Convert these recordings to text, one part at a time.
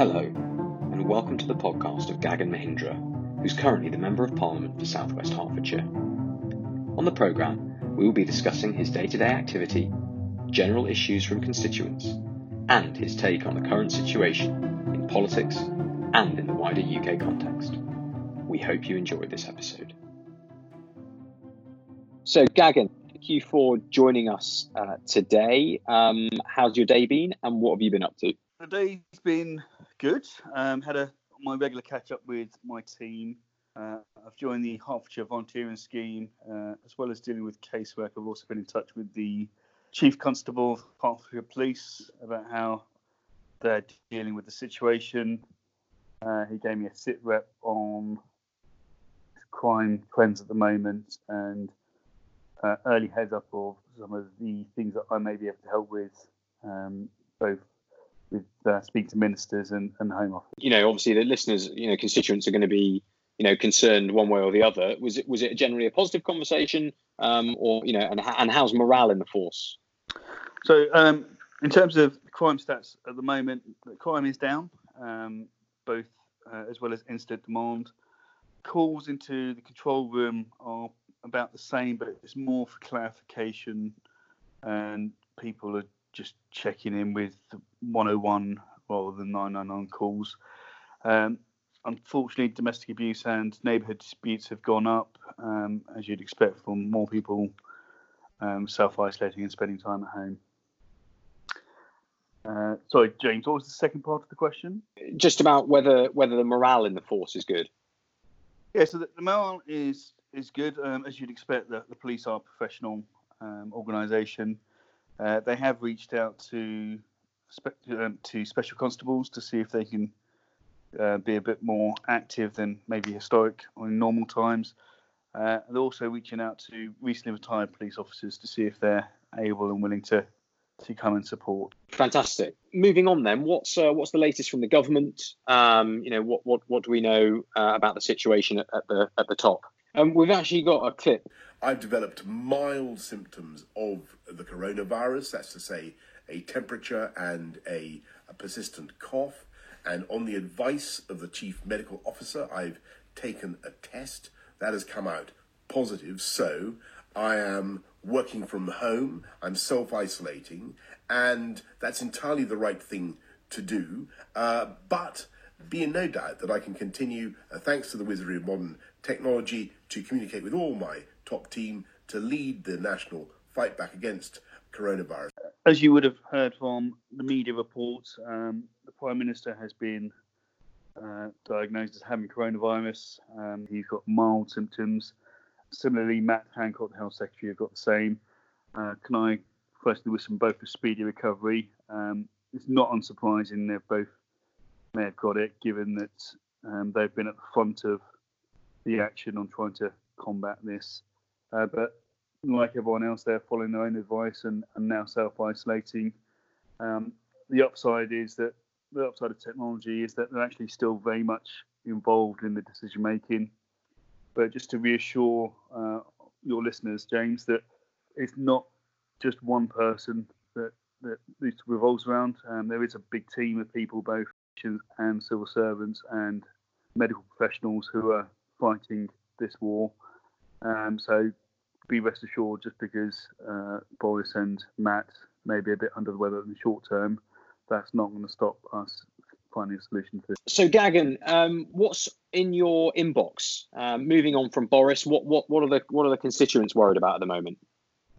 Hello, and welcome to the podcast of Gagan Mohindra, who's currently the Member of Parliament for South West Hertfordshire. On the programme, we will be discussing his day to day activity, general issues from constituents, and his take on the current situation in politics and in the wider UK context. We hope you enjoy this episode. So, Gagan, thank you for joining us uh, today. Um, how's your day been, and what have you been up to? The day's been good. Um, had a my regular catch up with my team. Uh, I've joined the Hertfordshire volunteering scheme, uh, as well as dealing with casework. I've also been in touch with the Chief Constable of Hertfordshire Police about how they're dealing with the situation. Uh, he gave me a sit rep on crime trends at the moment and uh, early heads up of some of the things that I may be able to help with, um, both with uh, speaking to ministers and, and Home Office. You know, obviously the listeners, you know, constituents are going to be, you know, concerned one way or the other. Was it was it generally a positive conversation, um, or you know, and and how's morale in the force? So, um, in terms of crime stats at the moment, the crime is down, um, both uh, as well as instant demand. Calls into the control room are about the same, but it's more for clarification, and people are just checking in with 101 rather than 999 calls. Um, unfortunately, domestic abuse and neighbourhood disputes have gone up, um, as you'd expect from more people um, self isolating and spending time at home. Uh, sorry, James, what was the second part of the question? Just about whether whether the morale in the force is good. Yeah, so the, the morale is is good. Um, as you'd expect, the, the police are a professional um, organisation. Uh, they have reached out to spe- um, to special constables to see if they can uh, be a bit more active than maybe historic or in normal times. Uh, and also reaching out to recently retired police officers to see if they're able and willing to to come and support. Fantastic. Moving on, then, what's uh, what's the latest from the government? Um, you know, what what what do we know uh, about the situation at, at, the at the top? Um, we've actually got a clip. I've developed mild symptoms of the coronavirus. That's to say, a temperature and a, a persistent cough. And on the advice of the chief medical officer, I've taken a test that has come out positive. So I am working from home, I'm self isolating, and that's entirely the right thing to do. Uh, but be in no doubt that I can continue, uh, thanks to the wizardry of modern technology, to communicate with all my top team to lead the national fight back against coronavirus. As you would have heard from the media reports, um, the Prime Minister has been uh, diagnosed as having coronavirus. Um, he's got mild symptoms. Similarly, Matt Hancock, the Health Secretary, have got the same. Uh, can I firstly wish them both a speedy recovery? Um, it's not unsurprising they're both may have got it, given that um, they've been at the front of the action on trying to combat this. Uh, but like everyone else, they're following their own advice and, and now self isolating. Um, the upside is that the upside of technology is that they're actually still very much involved in the decision making. But just to reassure uh, your listeners, James, that it's not just one person that, revolves around. Um, there is a big team of people, both and civil servants and medical professionals, who are fighting this war. Um, so be rest assured, just because uh, Boris and Matt may be a bit under the weather in the short term, that's not going to stop us finding a solution to this. So, Gagan, um, what's in your inbox? Um, moving on from Boris, what, what what are the what are the constituents worried about at the moment?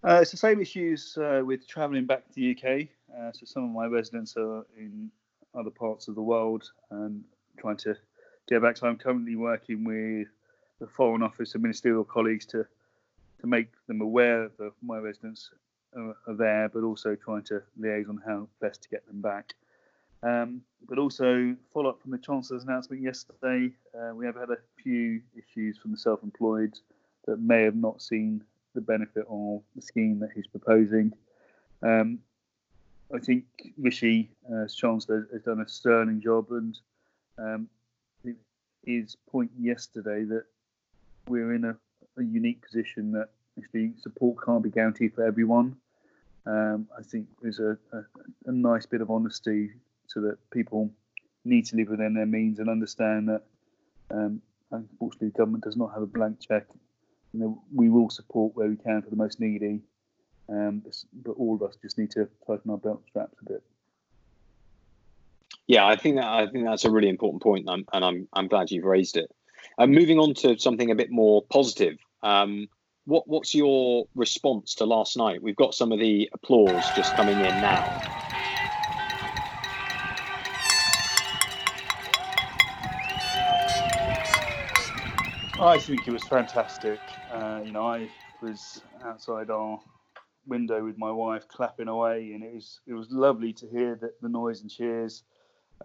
Uh, it's the same issues uh, with travelling back to the UK. Uh, so some of my residents are in other parts of the world and trying to get back. So I'm currently working with the Foreign Office and ministerial colleagues to to make them aware that my residents are, are, there, but also trying to liaise on how best to get them back. Um, but also follow up from the Chancellor's announcement yesterday. Uh, we have had a few issues from the self-employed that may have not seen the benefit of the scheme that he's proposing. Um, I think Rishi, uh, as Chancellor, has done a sterling job, and um, his point yesterday that we're in a, a, unique position that actually support can't be guaranteed for everyone. Um, I think there's a, a, a, nice bit of honesty so that people need to live within their means and understand that um, unfortunately the government does not have a blank check. You know, we will support where we can for the most needy, um, but all of us just need to tighten our belt straps a bit. Yeah, I think that I think that's a really important point, and I'm and I'm, I'm glad you've raised it. Uh, moving on to something a bit more positive. Um, what what's your response to last night? We've got some of the applause just coming in now. I think it was fantastic. Uh, you know, I was outside our window with my wife clapping away, and it was it was lovely to hear that the noise and cheers.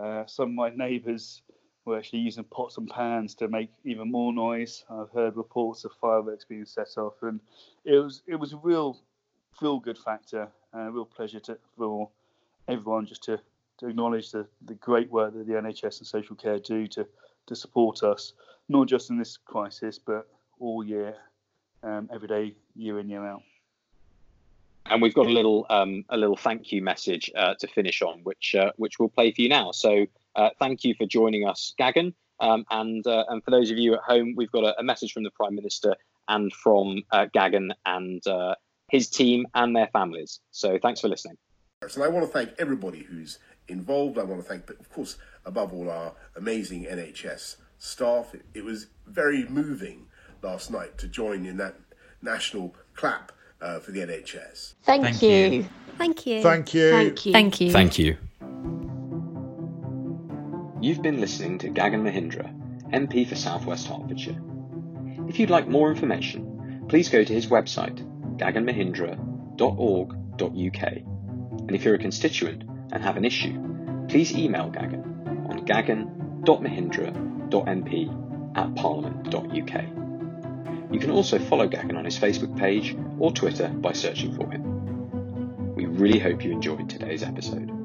Uh, some of my neighbours were actually using pots and pans to make even more noise. I've heard reports of fireworks being set off, and it was it was a real feel good factor, and a real pleasure to, for everyone just to, to acknowledge the, the great work that the NHS and social care do to to support us not just in this crisis, but all year, um, every day, year in, year out. And we've got a little um, a little thank you message uh, to finish on, which uh, which we'll play for you now. So uh, thank you for joining us, Gagan. Um, and uh, and for those of you at home, we've got a, a message from the Prime Minister and from uh, Gagan and uh, his team and their families. So thanks for listening. And I want to thank everybody who's involved. I want to thank, of course, above all, our amazing NHS staff. It, it, was very moving last night to join in that national clap uh, for the NHS. Thank, Thank you. you. Thank you. Thank you. Thank you. Thank you. Thank you. You've been listening to Gagan Mohindra, MP for Southwest Hertfordshire. If you'd like more information, please go to his website, gaganmohindra.org.uk. And if you're a constituent and have an issue, please email Gagan on gagan.mohindra mp at parliament.uk. You can also follow Gagan on his Facebook page or Twitter by searching for him. We really hope you enjoyed today's episode.